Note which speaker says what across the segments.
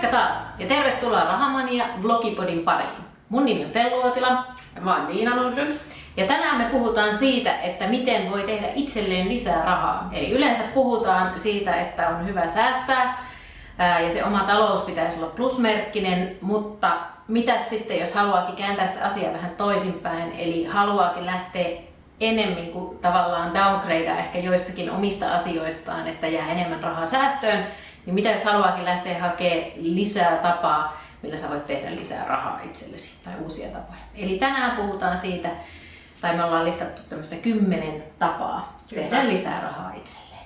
Speaker 1: Moikka taas ja tervetuloa Rahamania Vlogipodin pariin. Mun nimi on Tellu Uotila.
Speaker 2: Ja mä oon Niina Nordlund.
Speaker 1: Ja tänään me puhutaan siitä, että miten voi tehdä itselleen lisää rahaa. Eli yleensä puhutaan siitä, että on hyvä säästää ja se oma talous pitäisi olla plusmerkkinen, mutta mitä sitten, jos haluaakin kääntää sitä asiaa vähän toisinpäin, eli haluaakin lähteä enemmän kuin tavallaan downgradea ehkä joistakin omista asioistaan, että jää enemmän rahaa säästöön, niin mitä jos haluaakin lähteä hakemaan lisää tapaa, millä sä voit tehdä lisää rahaa itsellesi tai uusia tapoja. Eli tänään puhutaan siitä, tai me ollaan listattu tämmöistä kymmenen tapaa Kyllä. tehdä lisää rahaa itselleen.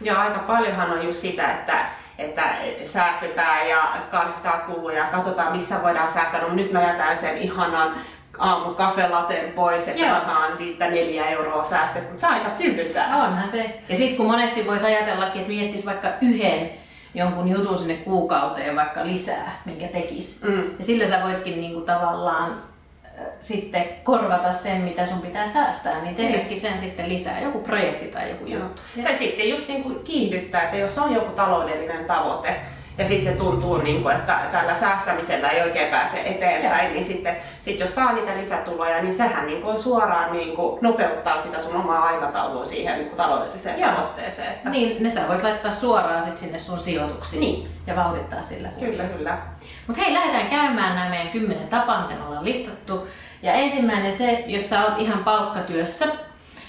Speaker 2: Ja aika paljonhan on just sitä, että, että säästetään ja karsitaan kuluja ja katsotaan missä voidaan säästää. No nyt mä jätän sen ihanan aamu kafelaten pois, että Joo. mä saan siitä neljä euroa säästettyä, mutta se on aika tylsää.
Speaker 1: Onhan se. Ja sitten kun monesti voisi ajatellakin, että miettis vaikka yhden jonkun jutun sinne kuukauteen vaikka lisää, minkä tekis. Mm. Ja sillä sä voitkin niinku tavallaan äh, sitten korvata sen, mitä sun pitää säästää, niin tehdäkin sen sitten lisää, joku projekti tai joku juttu.
Speaker 2: Tai sitten just niin kuin kiihdyttää, että jos on joku taloudellinen tavoite, ja sitten se tuntuu, niin kuin, että tällä säästämisellä ei oikein pääse eteenpäin, Joo. niin sitten sit jos saa niitä lisätuloja, niin sehän niin kuin suoraan niin kuin nopeuttaa sitä sun omaa aikataulua siihen niin kuin taloudelliseen Joo. tavoitteeseen.
Speaker 1: Että... Niin, ne sä voit laittaa suoraan sit sinne sun sijoituksiin niin. ja vauhdittaa sillä.
Speaker 2: Kyllä, kyllä.
Speaker 1: Mutta hei, lähdetään käymään nämä meidän kymmenen tapaa, mitä me ollaan listattu. Ja ensimmäinen se, jos sä oot ihan palkkatyössä,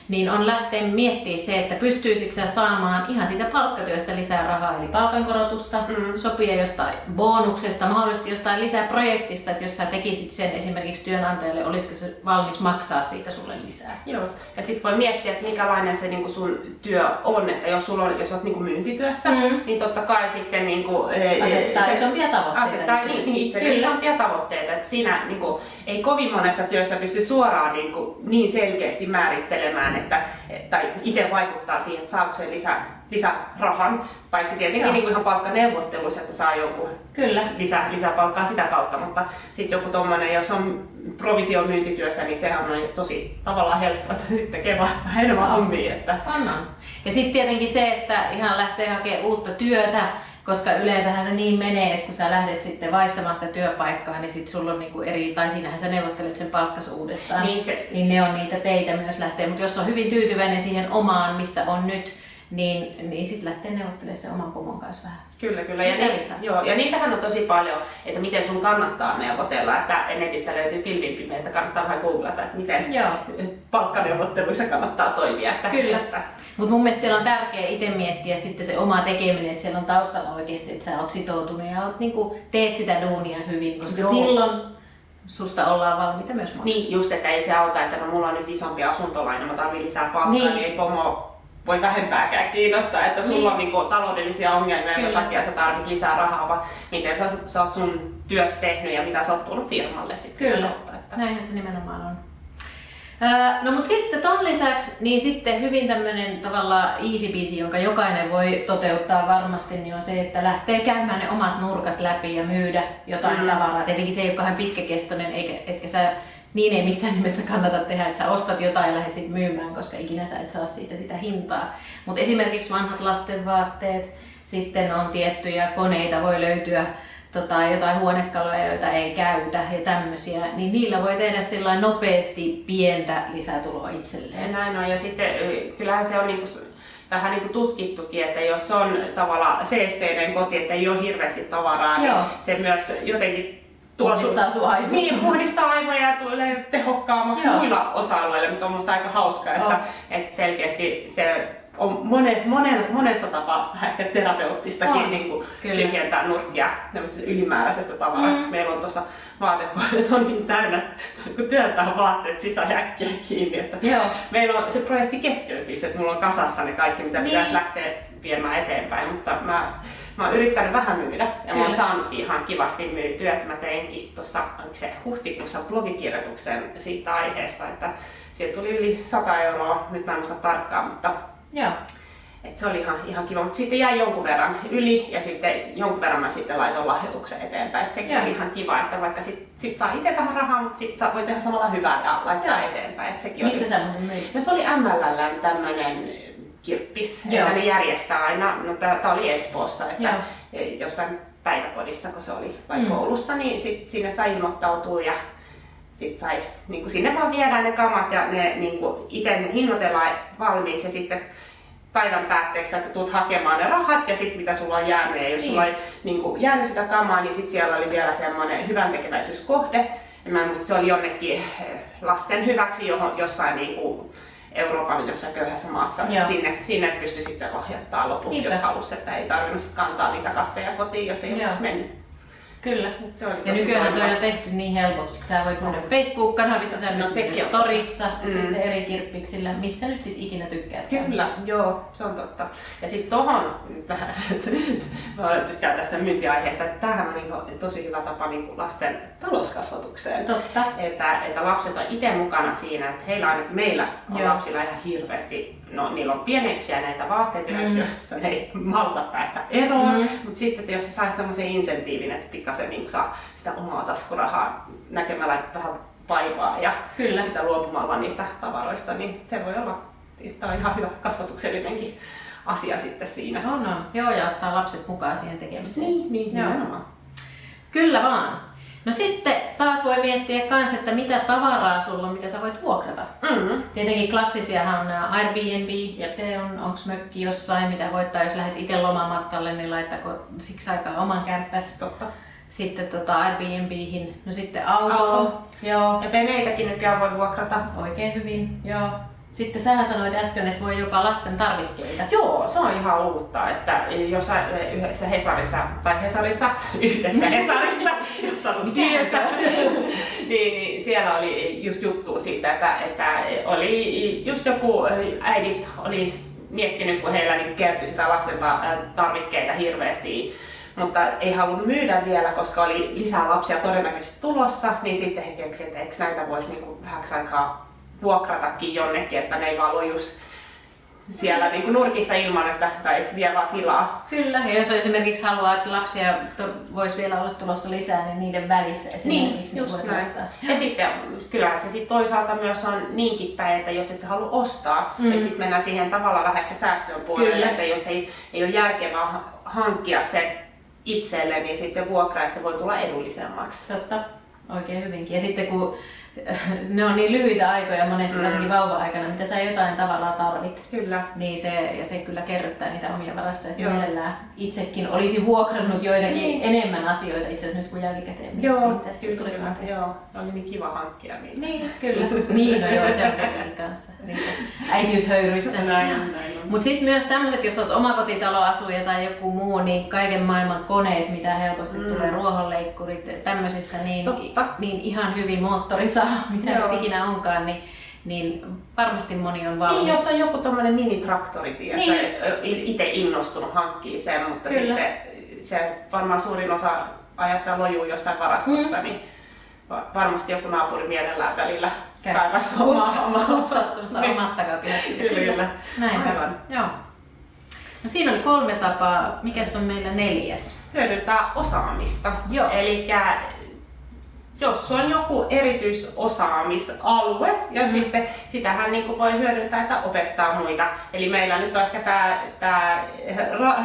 Speaker 1: niin on lähteä miettimään se, että pystyisikö sä saamaan ihan siitä palkkatyöstä lisää rahaa, eli palkankorotusta, mm. sopia jostain bonuksesta, mahdollisesti jostain lisää projektista, että jos sä tekisit sen esimerkiksi työnantajalle, olisiko se valmis maksaa siitä sulle lisää.
Speaker 2: Joo, ja sitten voi miettiä, että minkälainen se niinku sun työ on, että jos sulla on, jos olet niinku myyntityössä, mm. niin totta kai sitten niinku,
Speaker 1: e, asettaa se, isompia tavoitteita.
Speaker 2: Asettaa niin, niin itselle isompia tavoitteita, että siinä niinku, ei kovin monessa työssä pysty suoraan niinku, niin selkeästi määrittelemään, että, tai itse vaikuttaa siihen, että saako se lisää, lisärahan, paitsi tietenkin niin kuin ihan palkkaneuvotteluissa, että saa jonkun Kyllä. Lisä, lisäpalkkaa sitä kautta, mutta sitten joku tuommoinen, jos on provision myyntityössä, niin sehän on tosi tavallaan helppoa, että sitten tekee vähän enemmän hommia. Että...
Speaker 1: Annan. Ja sitten tietenkin se, että ihan lähtee hakemaan uutta työtä, koska yleensähän se niin menee, että kun sä lähdet sitten vaihtamaan sitä työpaikkaa, niin sit sulla on niinku eri, tai siinähän sä neuvottelet sen palkkasu uudestaan, niin, se... niin ne on niitä teitä myös lähtee. Mutta jos on hyvin tyytyväinen siihen omaan, missä on nyt, niin, niin sitten lähtee neuvottelemaan sen oman pomon kanssa vähän.
Speaker 2: Kyllä, kyllä. Ja, ni, joo, ja niitähän on tosi paljon, että miten sun kannattaa neuvotella, että netistä löytyy pilvin että kannattaa vähän googlata, että miten joo. palkkaneuvotteluissa kannattaa toimia. Että,
Speaker 1: kyllä. Että... Mutta mun mielestä siellä on tärkeää itse miettiä sitten se oma tekeminen, että siellä on taustalla oikeasti, että sä oot sitoutunut ja oot, niin kuin, teet sitä duunia hyvin, koska joo. silloin susta ollaan valmiita myös maksaa.
Speaker 2: Niin, just, että ei se auta, että no mulla on nyt isompi asuntolaina, mä tarvitsen lisää palkkaa, niin. niin ei pomo voi vähempääkään kiinnostaa, että sulla niin. on niinku taloudellisia ongelmia, jonka takia sä tarvit lisää rahaa, vaan miten sä, sä oot sun työssä tehnyt ja mitä sä oot tuonut firmalle sitten.
Speaker 1: Kyllä, kautta, että... näinhän se nimenomaan on. No mutta sitten ton lisäksi, niin sitten hyvin tämmöinen tavallaan easy peasy, jonka jokainen voi toteuttaa varmasti, niin on se, että lähtee käymään ne omat nurkat läpi ja myydä jotain mm. tavaraa. Tietenkin se ei ole kauhean pitkäkestoinen, eikä, etkä sä niin ei missään nimessä kannata tehdä, että sä ostat jotain ja lähdet myymään, koska ikinä sä et saa siitä sitä hintaa. Mutta esimerkiksi vanhat lastenvaatteet, sitten on tiettyjä koneita, voi löytyä tota, jotain huonekaluja, joita ei käytä ja tämmöisiä, niin niillä voi tehdä sillä nopeasti pientä lisätuloa itselleen.
Speaker 2: Ja näin on, ja sitten kyllähän se on niinku vähän niin kuin tutkittukin, että jos on tavallaan seesteinen koti, että ei ole hirveästi tavaraa, niin Joo. niin se myös jotenkin
Speaker 1: puhdistaa sun aivoja.
Speaker 2: Niin, puhdistaa aivoja ja tulee tehokkaammaksi Joo. muilla osa-alueilla, mikä on minusta aika hauskaa, että, oh. että selkeästi se on mone, mone, monessa tapaa ehkä terapeuttistakin oh. niin kuin tyhjentää nurkkia ylimääräisestä tavarasta. Mm. Meillä on tuossa vaatehuoneessa on niin täynnä, kun työntää vaatteet sisäjäkkiä kiinni. Että Joo. Meillä on se projekti kesken siis, että mulla on kasassa ne kaikki, mitä niin. pitäisi lähteä viemään eteenpäin, mutta mä mä oon yrittänyt vähän myydä ja Kyllä. mä oon saanut ihan kivasti myytyä, että mä teinkin tuossa se huhtikuussa blogikirjoituksen siitä aiheesta, että siitä tuli yli 100 euroa, nyt mä en muista tarkkaan, mutta Joo. Et se oli ihan, ihan kiva, mutta sitten jäi jonkun verran yli ja sitten jonkun verran mä sitten laitoin lahjoituksen eteenpäin. Et sekin Joo. oli ihan kiva, että vaikka sit, sit saa itse vähän rahaa, mutta sitten saa voi tehdä samalla hyvää ja laittaa Joo. eteenpäin. Et sekin
Speaker 1: Missä
Speaker 2: oli...
Speaker 1: muuten myit?
Speaker 2: No se oli MLL tämmönen kirppis, Joo. että ne järjestää aina, no tämä oli Espoossa, että Joo. jossain päiväkodissa, kun se oli vai mm. koulussa, niin sit sinne sai ilmoittautua ja sit sai, niin kuin sinne vaan viedään ne kamat ja ne niin kuin itse ne hinnoitellaan valmiiksi ja sitten päivän päätteeksi että tulet hakemaan ne rahat ja sitten mitä sulla on jäänyt. Ja jos niin. sulla ei niin kuin, jäänyt sitä kamaa, niin sitten siellä oli vielä semmoinen hyvän tekeväisyyskohde. Ja mä muistin, se oli jonnekin eh, lasten hyväksi johon, jossain niin kuin, Euroopan jossain köyhässä maassa. Sinne, sinne pystyi sitten lahjoittaa loput, jos halusi, että ei tarvinnut kantaa niitä kasseja kotiin, jos ei olisi mennyt.
Speaker 1: Kyllä. Se oli ja nykyään on jo tehty niin helpoksi, että sä voit myydä Facebook-kanavissa, sä no, sekin on torissa mm. sitten eri kirppiksillä, missä nyt sitten ikinä tykkäät.
Speaker 2: Kyllä, käydä. joo, se on totta. Ja sitten tohon, vähän, mä tykkään tästä myyntiaiheesta, että tämähän on niin tosi hyvä tapa niin lasten talouskasvatukseen.
Speaker 1: Totta.
Speaker 2: Että, että lapset on itse mukana siinä, että heillä ainakin meillä on joo. lapsilla ihan hirveästi no, niillä on pieneksiä näitä vaatteita, mm. joista ne ei malta päästä eroon, mm. mutta sitten että jos se saisi semmoisen insentiivin, että pikkasen niin saa sitä omaa taskurahaa näkemällä vähän vaivaa ja Kyllä. sitä luopumalla niistä tavaroista, niin se voi olla tämä on ihan hyvä kasvatuksellinenkin asia sitten siinä.
Speaker 1: On, on. Joo, ja ottaa lapset mukaan siihen tekemiseen.
Speaker 2: Niin, niin Joo.
Speaker 1: Kyllä vaan. No sitten taas voi miettiä myös, että mitä tavaraa sulla on, mitä sä voit vuokrata. Mm-hmm. Tietenkin klassisiahan on nämä Airbnb ja se on, onko mökki jossain, mitä voittaa, jos lähdet itse lomamatkalle, niin laittako siksi aikaa oman kärttäsi.
Speaker 2: Totta.
Speaker 1: Sitten tota Airbnbihin, no sitten auto. auto.
Speaker 2: Joo. Ja veneitäkin nykyään voi vuokrata.
Speaker 1: Oikein hyvin, joo. Sitten sähän sanoit äsken, että voi jopa lasten tarvikkeita.
Speaker 2: Joo, se on ihan uutta, että jos yhdessä Hesarissa, tai Hesarissa, yhdessä Hesarissa, jos sanot tiensä, niin, niin, siellä oli just juttu siitä, että, että oli just joku äidit oli miettinyt, kun heillä niin kertyi sitä lasten tarvikkeita hirveästi, mutta ei halunnut myydä vielä, koska oli lisää lapsia todennäköisesti tulossa, niin sitten he keksivät, että eikö näitä voisi niin vähäksi aikaa vuokratakin jonnekin, että ne ei vaan just siellä niin kuin nurkissa ilman, että tai vie vaan tilaa.
Speaker 1: Kyllä, ja jos esimerkiksi haluaa, että lapsia voisi vielä olla tulossa lisää, niin niiden välissä esimerkiksi
Speaker 2: niin, just näin. Ja sitten kyllähän se sit toisaalta myös on niinkin päin, että jos et sä halua ostaa, mm. että sitten mennään siihen tavalla vähän ehkä säästöön puolelle, Kyllä. että jos ei, ei ole järkevää hankkia se itselle, niin sitten vuokra, että se voi tulla edullisemmaksi.
Speaker 1: Totta, oikein hyvinkin. Ja sitten kun ne on niin lyhyitä aikoja monesti, mm. varsinkin vauva-aikana, mitä sä jotain tavaraa tarvit.
Speaker 2: Kyllä.
Speaker 1: Niin se, ja se kyllä kerryttää niitä omia varastoja. Joo. Mielellään itsekin olisi vuokrannut joitakin niin. enemmän asioita itse asiassa nyt kuin jälkikäteen.
Speaker 2: Joo, kyllä, tuli kyllä. joo. Oli niin kiva hankkia
Speaker 1: niitä. Niin, kyllä. niin, no joo, se on Pekalin kanssa. Niin se äitiyshöyryssä.
Speaker 2: näin on, näin
Speaker 1: on. Mut sitten myös tämmöiset, jos olet omakotitaloasuja tai joku muu, niin kaiken maailman koneet, mitä helposti mm. tulee, ruohonleikkurit, tämmöisissä, niin, Totta. niin ihan hyvin moottorisa mitä Joo. nyt ikinä onkaan, niin, niin varmasti moni on valmis.
Speaker 2: Niin, jos on joku tommonen minitraktori, niin. itse innostunut hankkii sen, mutta Kyllä. sitten se varmaan suurin osa ajasta lojuu jossain varastossa, mm. niin varmasti joku naapuri mielellään välillä kaivaisi omaa
Speaker 1: omaa. Hupsattumassa niin. omat takapihat
Speaker 2: Kyllä, kyllä.
Speaker 1: Näinpä. Aivan. Joo. No siinä oli kolme tapaa. Mikäs on meillä neljäs?
Speaker 2: Hyödyntää osaamista. Joo. Eli jos on joku erityisosaamisalue ja mm. sitten sitähän niin voi hyödyntää, että opettaa muita. Eli meillä nyt on ehkä tämä, tämä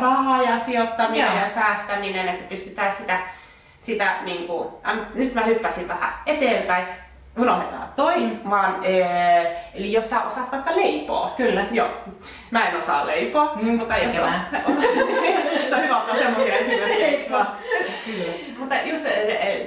Speaker 2: raha ja sijoittaminen Joo. ja säästäminen, että pystytään sitä, sitä niin kuin, äh, nyt mä hyppäsin vähän eteenpäin, unohdetaan toi, mm. vaan ee, eli jos sä osaat vaikka leipoa.
Speaker 1: Kyllä.
Speaker 2: Joo. Mä en osaa leipoa, mm, mutta jos osaat, se on hyvä ottaa semmoisia esimerkkejä. Kyllä. mutta just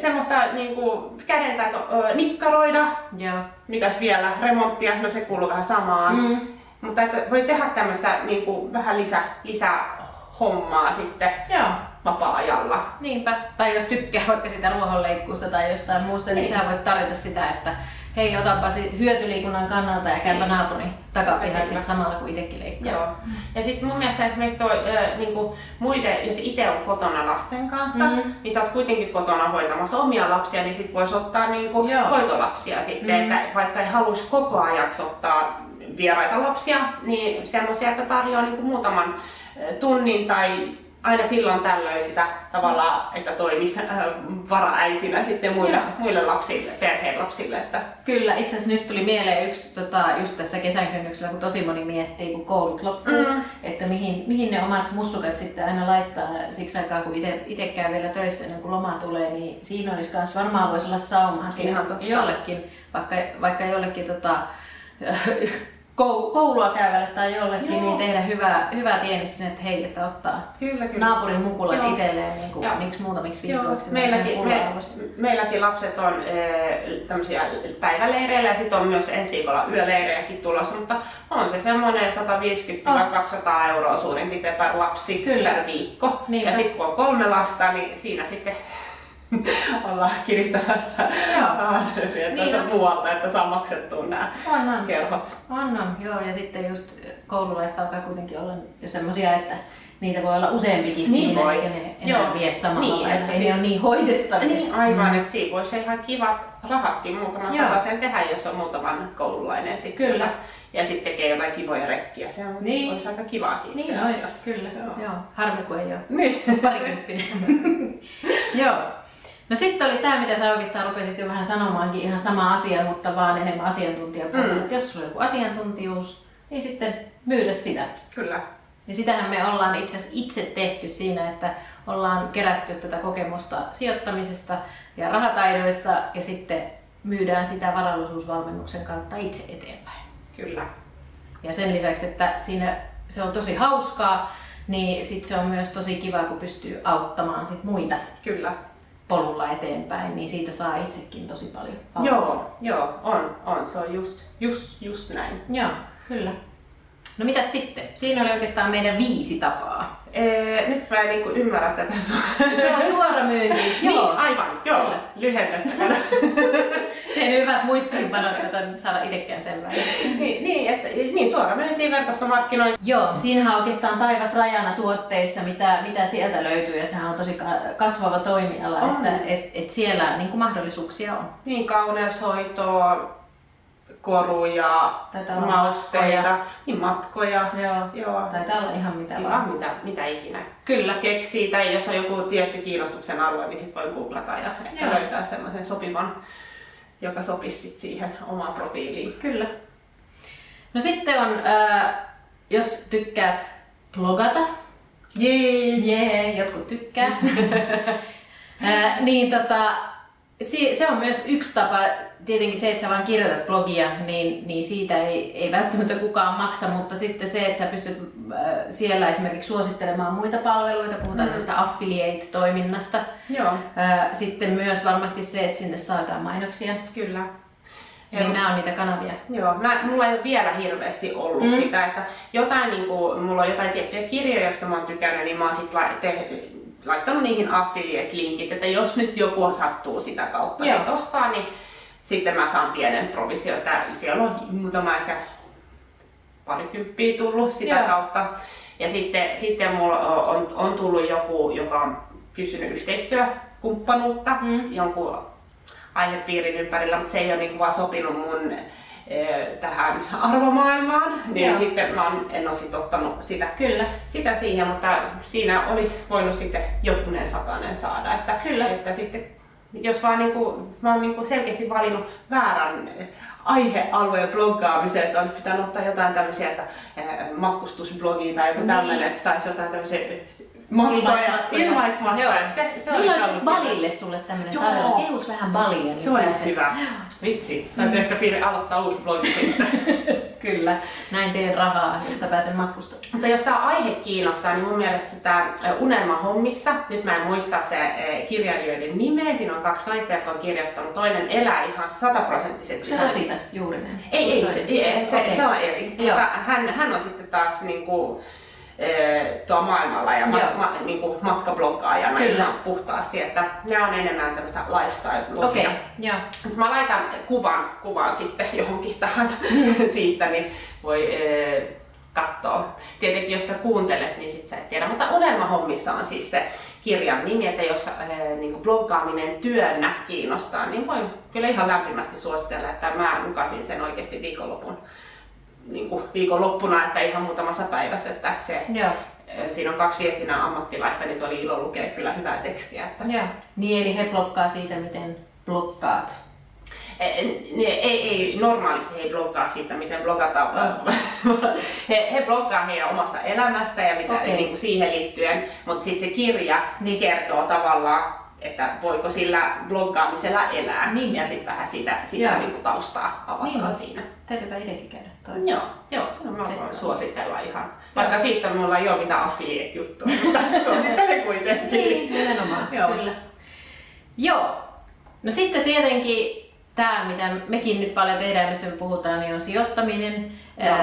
Speaker 2: semmoista niinku kädentaito nikkaroida.
Speaker 1: Joo.
Speaker 2: Mitäs vielä? Remonttia, no se kuuluu vähän samaan. Mm. Mutta että voi tehdä tämmöistä niinku vähän lisä, lisää hommaa sitten.
Speaker 1: Joo
Speaker 2: vapaa-ajalla.
Speaker 1: Niinpä. Tai jos tykkää vaikka sitä ruohonleikkuusta tai jostain muusta, niin, niin sä voit tarjota sitä, että hei, otanpa hyötyliikunnan kannalta ja käypä naapurin takapihat sit samalla kuin itsekin leikkaa.
Speaker 2: Joo. Ja sitten mun mielestä esimerkiksi toi, äh, niinku, muiden, jos itse on kotona lasten kanssa, mm-hmm. niin sä oot kuitenkin kotona hoitamassa omia lapsia, niin sit voisi ottaa niinku, hoitolapsia sitten, mm-hmm. että vaikka ei haluaisi koko ajaksi ottaa vieraita lapsia, niin semmoisia, että tarjoaa niinku muutaman tunnin tai aina silloin tällöin sitä tavallaan, että toimisi äh, varaäitinä sitten muille, muille lapsille, perheen lapsille. Että...
Speaker 1: Kyllä, itse asiassa nyt tuli mieleen yksi tota, just tässä kesän kynnyksellä, kun tosi moni miettii, kun koulut loppuu, mm. että mihin, mihin ne omat mussukat sitten aina laittaa siksi aikaa, kun itse käy vielä töissä ennen kuin loma tulee, niin siinä olisi myös varmaan voisi olla saumaa jollekin, vaikka, vaikka jollekin tota, koulua käyvälle tai jollekin, niin Joo. niin tehdä hyvää, hyvää tienistä että hei, että ottaa kyllä, kyllä. naapurin mukulat Joo. itselleen niin kuin, miksi muutamiksi viikoiksi.
Speaker 2: Meilläkin, me, meilläkin lapset on e, tämmöisiä päiväleireillä ja sitten on myös ensi viikolla yöleirejäkin tulossa, mutta on se semmoinen 150-200 euroa suurin piirtein per lapsi kyllä. per viikko. Niinpä. Ja sitten kun on kolme lasta, niin siinä sitten olla kiristämässä niin muualta, että saa maksettua nämä on, on. kerhot.
Speaker 1: On, on, joo. Ja sitten just koululaista alkaa kuitenkin olla jo semmoisia, että niitä voi olla useampikin niin siinä, voi. eikä ne enää Joo. vie samalla niin, että ei si- ole niin hoidettavia.
Speaker 2: Niin, aivan, mm. että siinä voisi ihan kivat rahatkin muutaman sen tehdä, jos on muutaman koululainen sitten. Kyllä. Ja sitten tekee jotain kivoja retkiä. Se on, niin. olisi aika kivaakin
Speaker 1: niin itse niin asiassa. Kyllä, joo. joo. Harmi kun ei ole niin. parikymppinen. joo. No sitten oli tämä, mitä sä oikeastaan rupesit jo vähän sanomaankin, ihan sama asia, mutta vaan enemmän asiantuntijapuolella. Mm. Jos sulla on joku asiantuntijuus, niin sitten myydä sitä.
Speaker 2: Kyllä.
Speaker 1: Ja sitähän me ollaan itse asiassa itse tehty siinä, että ollaan kerätty tätä kokemusta sijoittamisesta ja rahataidoista ja sitten myydään sitä varallisuusvalmennuksen kautta itse eteenpäin.
Speaker 2: Kyllä.
Speaker 1: Ja sen lisäksi, että siinä se on tosi hauskaa, niin sitten se on myös tosi kiva, kun pystyy auttamaan sit muita.
Speaker 2: Kyllä
Speaker 1: polulla eteenpäin, niin siitä saa itsekin tosi paljon
Speaker 2: Joo, joo on, on. Se on just, just, just näin.
Speaker 1: Joo, kyllä. No mitä sitten? Siinä oli oikeastaan meidän viisi tapaa.
Speaker 2: Ee, nyt mä en niinku ymmärrä tätä
Speaker 1: Se on suora myynti.
Speaker 2: Niin, joo. Niin, aivan, joo. Lyhennettävänä.
Speaker 1: Tein hyvät muistiinpanot, että saada itsekään selvää.
Speaker 2: niin, niin, että, niin, suora myynti, verkostomarkkinointi.
Speaker 1: Joo, siinähän on oikeastaan taivas rajana tuotteissa, mitä, mitä sieltä löytyy, ja sehän on tosi kasvava toimiala, on. että et, et siellä niin kuin mahdollisuuksia on.
Speaker 2: Niin, kauneushoitoa, koruja, mausteita, niin matkoja.
Speaker 1: Joo. Joo. Taitaa olla ihan mitä ihan
Speaker 2: vaan. Mitä, mitä ikinä
Speaker 1: Kyllä.
Speaker 2: keksii. Tai jos on joku tietty kiinnostuksen alue, niin sitten voi googlata ja ehkä Joo. löytää semmoisen sopivan, joka sopisi sit siihen omaan profiiliin.
Speaker 1: Kyllä. No sitten on, äh, jos tykkäät blogata,
Speaker 2: Jee,
Speaker 1: yeah, jotkut tykkää, äh, niin tota, se on myös yksi tapa, tietenkin se, että sä vaan kirjoitat blogia, niin, niin siitä ei, ei välttämättä kukaan maksa, mutta sitten se, että sä pystyt äh, siellä esimerkiksi suosittelemaan muita palveluita, puhutaan mm. affiliate-toiminnasta.
Speaker 2: Joo.
Speaker 1: Äh, sitten myös varmasti se, että sinne saadaan mainoksia.
Speaker 2: Kyllä.
Speaker 1: Joo. nämä on niitä kanavia.
Speaker 2: Joo, mä, mulla ei ole vielä hirveästi ollut mm. sitä, että jotain, niin kuin, mulla on jotain tiettyjä kirjoja, joista mä oon tykännyt, niin mä oon sit laittanut niihin affiliate-linkit, että jos nyt joku sattuu sitä kautta Joo. sit ostaa, niin sitten mä saan pienen provisio. Siellä on muutama ehkä parikymppiä tullut sitä Joo. kautta. Ja sitten, sitten mulla on, on tullut joku, joka on kysynyt yhteistyökumppanuutta mm. jonkun aihepiirin ympärillä, mutta se ei ole niin vaan sopinut mun tähän arvomaailmaan, niin Joo. sitten mä en ole sit ottanut sitä,
Speaker 1: Kyllä.
Speaker 2: sitä siihen, mutta siinä olisi voinut sitten jokunen satanen saada. Että,
Speaker 1: Kyllä.
Speaker 2: että sitten jos vaan niinku, mä oon niinku selkeästi valinnut väärän aihealueen bloggaamiseen, että olisi pitänyt ottaa jotain tämmöisiä, että matkustusblogia tai joku niin. tämmöinen, että saisi jotain tämmöisiä
Speaker 1: Ilmaismatkoja.
Speaker 2: Ilmaismatkoja. Se, se
Speaker 1: Milloin olisi Balille sulle tämmöinen tarjolla? Kehus vähän Balia. Niin
Speaker 2: se olisi hyvä. Vitsi. Täytyy mm. ehkä piiri aloittaa uusi blogi
Speaker 1: Kyllä. Näin teen rahaa, jotta pääsen matkustamaan.
Speaker 2: Mutta jos tämä aihe kiinnostaa, niin mun mielestä tämä Unelma-hommissa, nyt mä en muista se kirjailijoiden nimeä, siinä on kaksi naista, jotka on kirjoittanut. Toinen elää ihan sataprosenttisesti.
Speaker 1: Se on siitä Juurinen.
Speaker 2: Ei, ei, se, ei, se, okay. se on eri. Mutta hän, hän on sitten taas niin kuin, tuo maailmalla ja mat, ma, niin kuin matkabloggaajana Kyllä. ihan puhtaasti, että ne on enemmän tämmöistä lifestyle-blogia.
Speaker 1: Okay.
Speaker 2: Mä laitan kuvan, kuvan sitten johonkin tähän siitä, niin voi e, katsoa. Tietenkin jos kuuntelet, niin sit sä et tiedä, mutta Unelma-hommissa on siis se kirjan nimi, että jos e, niin kuin bloggaaminen työnä kiinnostaa, niin voin kyllä ihan lämpimästi suositella, että mä lukasin sen oikeasti viikonlopun niin kuin viikonloppuna, että ihan muutamassa päivässä, että se,
Speaker 1: Joo.
Speaker 2: siinä on kaksi viestinnän ammattilaista, niin se oli ilo lukea kyllä hyvää tekstiä. Että...
Speaker 1: Joo. Niin eli he blokkaa siitä, miten blokkaat
Speaker 2: ei, ei, ei, normaalisti he ei bloggaa siitä, miten blogataan, oh. he, he bloggaa heidän omasta elämästä ja mitä okay. niin kuin siihen liittyen, mutta sitten se kirja niin kertoo tavallaan, että voiko sillä bloggaamisella elää niin. ja sitten vähän sitä, sitä niin kuin taustaa avataan niin. siinä.
Speaker 1: Täytyypä itsekin käydä toi.
Speaker 2: Joo, joo no, mä voin suositella ihan. Vaikka joo. siitä mulla ei ole mitään affiliate-juttuja, mutta suosittelen kuitenkin.
Speaker 1: niin, nimenomaan, joo. kyllä. Joo, no sitten tietenkin tämä, mitä mekin nyt paljon tehdään, mistä me puhutaan, niin on sijoittaminen. Joo.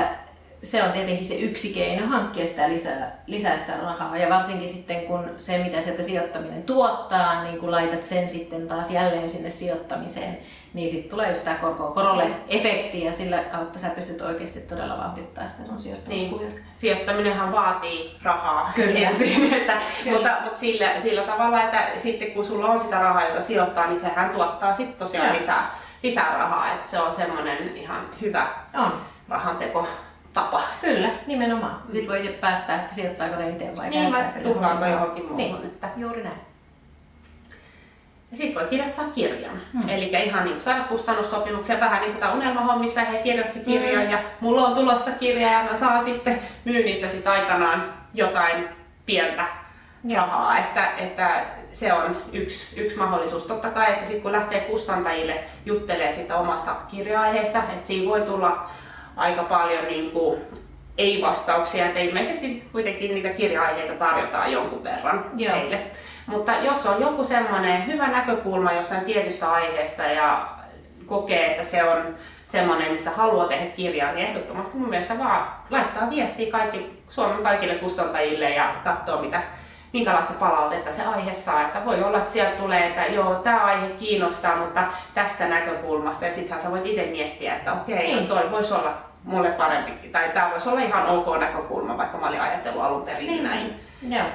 Speaker 1: Se on tietenkin se yksi keino hankkia sitä lisää, lisää sitä rahaa. Ja varsinkin sitten kun se, mitä sieltä sijoittaminen tuottaa, niin kun laitat sen sitten taas jälleen sinne sijoittamiseen, niin sitten tulee just tämä korko, korolle efekti ja sillä kautta sä pystyt oikeasti todella vauhdittamaan sitä sun sijoittamiskuvioita. Niin.
Speaker 2: Sijoittaminenhan vaatii rahaa Kyllä. ensin, että, Kyllä. mutta, mutta sillä, sillä tavalla, että sitten kun sulla on sitä rahaa, jota sijoittaa, niin sehän tuottaa sitten tosiaan ja. lisää lisää rahaa, että se on semmoinen ihan hyvä on. rahanteko tapa.
Speaker 1: Kyllä, nimenomaan. Sitten voi päättää, että sijoittaako ne itse vai
Speaker 2: Niin, vai tuhlaako johonkin muuhun. Niin,
Speaker 1: että... juuri näin.
Speaker 2: Ja sitten voi kirjoittaa kirjan. Hmm. Eli ihan niin saada kustannussopimuksia, vähän niin kuin tämä unelmahommissa he kirjoitti kirjan hmm. ja mulla on tulossa kirja ja mä saan sitten myynnissä sit aikanaan jotain pientä rahaa. Että, että se on yksi, yksi mahdollisuus. Totta kai, että sit kun lähtee kustantajille juttelee sitä omasta kirja-aiheesta, että siinä voi tulla aika paljon niin kuin ei-vastauksia, että ilmeisesti kuitenkin niitä kirja-aiheita tarjotaan jonkun verran Joo. heille. Mutta jos on joku semmoinen hyvä näkökulma jostain tietystä aiheesta ja kokee, että se on semmoinen, mistä haluaa tehdä kirjaa, niin ehdottomasti mun mielestä vaan laittaa viestiä kaikki, Suomen kaikille kustantajille ja katsoa, mitä, minkälaista palautetta se aihe saa. Että voi olla, että sieltä tulee, että joo, tämä aihe kiinnostaa, mutta tästä näkökulmasta. Ja sittenhän sä voit itse miettiä, että okei, okay, niin. toi voisi olla mulle parempi, tai tämä voisi olla ihan ok näkökulma, vaikka mä olin ajatellut alun perin niin. näin.
Speaker 1: Joo.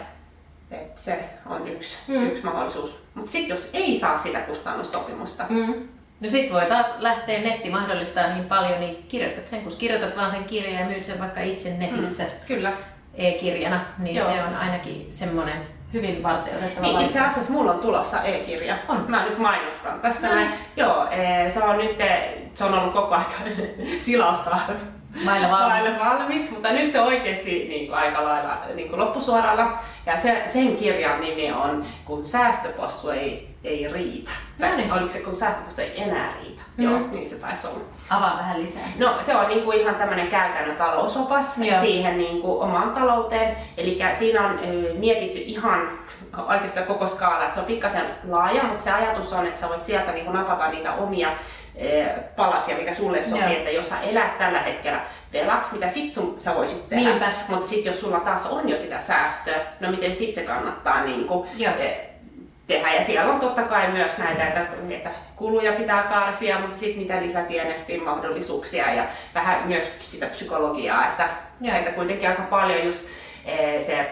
Speaker 2: Et se on yksi, mm. yksi mahdollisuus. Mutta sitten jos ei saa sitä kustannussopimusta, mm.
Speaker 1: No sit voi taas lähteä, netti mahdollistaa niin paljon, niin kirjoitat sen, kun kirjoitat vaan sen kirjan ja myyt sen vaikka itse netissä. Mm,
Speaker 2: kyllä
Speaker 1: e-kirjana, niin Joo. se on ainakin semmoinen hyvin varteudettava
Speaker 2: niin, Itse asiassa mulla on tulossa e-kirja. On. Mä nyt mainostan tässä no. näin. Joo, e, se on nyt, se on ollut koko aika silausta
Speaker 1: Mailla valmis.
Speaker 2: Mailla valmis, mutta nyt se oikeasti niin kuin aika lailla niin kuin loppusuoralla. Ja se, sen kirjan nimi on Kun säästöpossu ei, ei riitä. Tai niin. oliko se Kun säästöpossu ei enää riitä. Mm. Joo, niin se taisi olla.
Speaker 1: Avaa vähän lisää.
Speaker 2: No se on niin kuin ihan tämmöinen käytännön talousopas Joo. siihen niin kuin omaan talouteen. Eli siinä on mietitty ihan oikeastaan koko skaala, että se on pikkasen laaja, mutta se ajatus on, että sä voit sieltä niin kuin napata niitä omia palasia, mikä sulle sopii, Joo. että jos sä elät tällä hetkellä velaksi, mitä sit sun, sä voisit tehdä, mutta sitten jos sulla taas on jo sitä säästöä, no miten sit se kannattaa niin kuin, tehdä. Ja siellä on totta kai myös näitä, että, että kuluja pitää karsia, mutta sitten niitä lisätienestin mahdollisuuksia ja vähän myös sitä psykologiaa, että, että kuitenkin aika paljon just se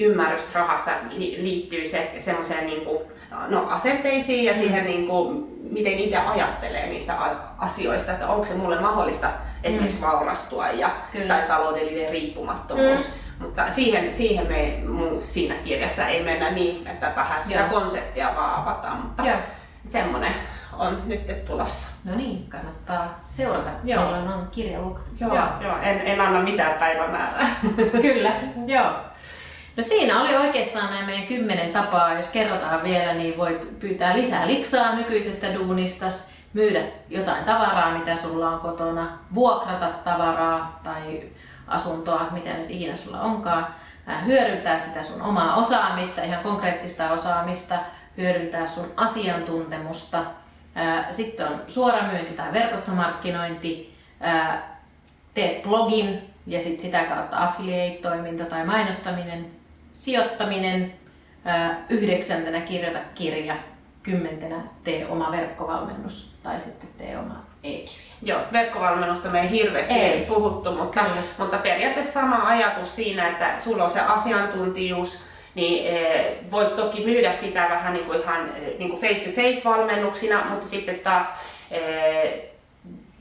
Speaker 2: ymmärrys rahasta liittyy se, semmoiseen niin kuin, no, asenteisiin ja siihen, niin kuin, miten itse ajattelee niistä asioista, että onko se mulle mahdollista esimerkiksi mm. vaurastua ja, tai taloudellinen riippumattomuus. Mm. Mutta siihen, siihen me mun, siinä kirjassa ei mennä niin, että vähän sitä Joo. konseptia vaan avataan, mutta Joo. semmoinen on nyt tulossa.
Speaker 1: No niin, kannattaa seurata, Joo. milloin on kirja
Speaker 2: Joo, Joo. Joo. En, en anna mitään päivämäärää.
Speaker 1: Kyllä, Joo. No siinä oli oikeastaan nämä meidän kymmenen tapaa. Jos kerrotaan vielä, niin voit pyytää lisää liksaa nykyisestä duunistas, myydä jotain tavaraa, mitä sulla on kotona, vuokrata tavaraa tai asuntoa, mitä nyt ikinä sulla onkaan, hyödyntää sitä sun omaa osaamista, ihan konkreettista osaamista, hyödyntää sun asiantuntemusta. Sitten on suoramyynti tai verkostomarkkinointi, teet blogin ja sit sitä kautta affiliate-toiminta tai mainostaminen, sijoittaminen, yhdeksäntenä kirjoita kirja, kymmentenä tee oma verkkovalmennus tai sitten tee oma e-kirja.
Speaker 2: Joo, verkkovalmennusta me ei hirveästi ei. puhuttu, mutta, mutta periaatteessa sama ajatus siinä, että sulla on se asiantuntijuus, niin e, voit toki myydä sitä vähän niin kuin ihan niin kuin face-to-face valmennuksina, mutta sitten taas e,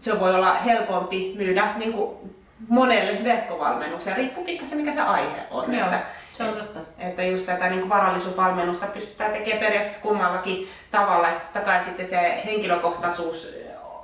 Speaker 2: se voi olla helpompi myydä niin kuin monelle verkkovalmennukseen. Riippuu pikkasen mikä se aihe on.
Speaker 1: Joo,
Speaker 2: että,
Speaker 1: se on totta.
Speaker 2: Että just tätä niin kuin varallisuusvalmennusta pystytään tekemään periaatteessa kummallakin tavalla. Että totta kai sitten se henkilökohtaisuus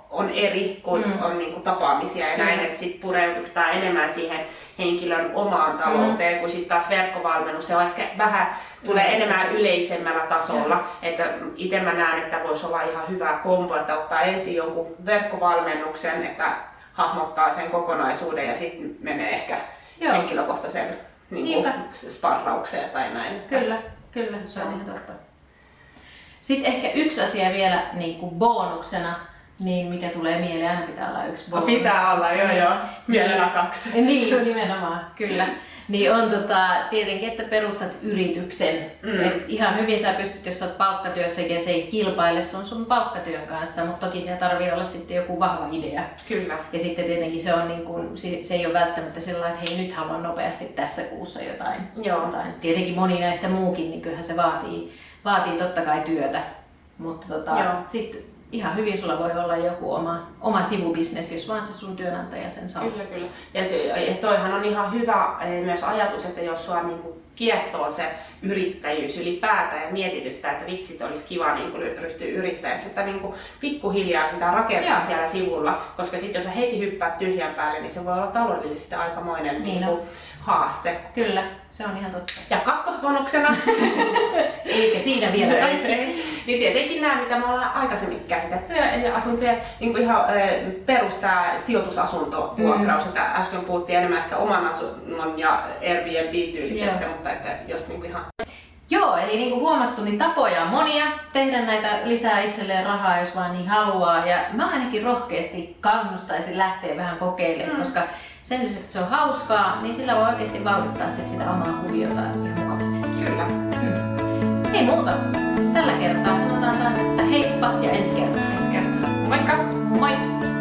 Speaker 2: on eri, kun mm. on niin kuin tapaamisia ja näin, että sitten pureudutaan enemmän siihen henkilön omaan talouteen, mm. kun sitten taas verkkovalmennus, se on ehkä vähän, tulee mm. enemmän yleisemmällä tasolla. Mm. Että itse mä näen, että voisi olla ihan hyvä kombo, että ottaa ensin jonkun verkkovalmennuksen, että hahmottaa sen kokonaisuuden ja sitten menee ehkä Joo. henkilökohtaisen niin kuin, sparraukseen tai näin.
Speaker 1: Kyllä, kyllä, se on ihan totta. Sitten ehkä yksi asia vielä niin kuin bonuksena, niin, mikä tulee mieleen, aina pitää olla yksi bonus.
Speaker 2: Pitää olla, joo joo. Mielellään kaksi.
Speaker 1: Niin, nimenomaan, kyllä. Niin on tota, tietenkin, että perustat yrityksen. Mm. Et ihan hyvin sä pystyt, jos sä oot palkkatyössä ja se ei kilpaile sun sun palkkatyön kanssa, mutta toki siellä tarvii olla sitten joku vahva idea.
Speaker 2: Kyllä.
Speaker 1: Ja sitten tietenkin se, on niin kun, se, se ei ole välttämättä sellainen, että hei nyt haluan nopeasti tässä kuussa jotain.
Speaker 2: Joo.
Speaker 1: jotain. Tietenkin moni näistä muukin, niin kyllähän se vaatii, vaatii totta kai työtä. Mutta tota, sitten ihan hyvin sulla voi olla joku oma, oma sivubisnes, jos vaan se sun työnantaja sen saa.
Speaker 2: Kyllä, kyllä. Ja toihan on ihan hyvä eh, myös ajatus, että jos sua niin kuin kiehtoo se yrittäjyys ylipäätään ja mietityttää, että vitsit olisi kiva niin kuin ryhtyä yrittäjäksi, että niin kuin pikkuhiljaa sitä rakentaa Joo. siellä sivulla, koska sitten jos sä heti hyppäät tyhjän päälle, niin se voi olla taloudellisesti aikamoinen niin, niin kuin, haaste.
Speaker 1: Kyllä, se on ihan totta.
Speaker 2: Ja kakkosbonuksena,
Speaker 1: eikä siinä vielä kaikki,
Speaker 2: niin tietenkin nämä, mitä me ollaan aikaisemmin käsitelty, asuntoja, niin kuin ihan perustaa sijoitusasuntovuokraus, mm. että äsken puhuttiin enemmän ehkä oman asunnon ja Airbnb-tyylisestä, mutta että jos niin kuin ihan
Speaker 1: Joo, eli niin kuin huomattu, niin tapoja on monia tehdä näitä lisää itselleen rahaa, jos vaan niin haluaa. Ja mä ainakin rohkeasti kannustaisin lähteä vähän kokeilemaan, mm. koska sen lisäksi, se on hauskaa, niin sillä voi oikeasti vauhdittaa sit sitä omaa kuviota ihan mukavasti.
Speaker 2: Kyllä.
Speaker 1: Hmm. Ei muuta. Tällä kertaa sanotaan taas, että heippa ja ensi kertaa.
Speaker 2: Ensi kertaa.
Speaker 1: Moikka! Moi!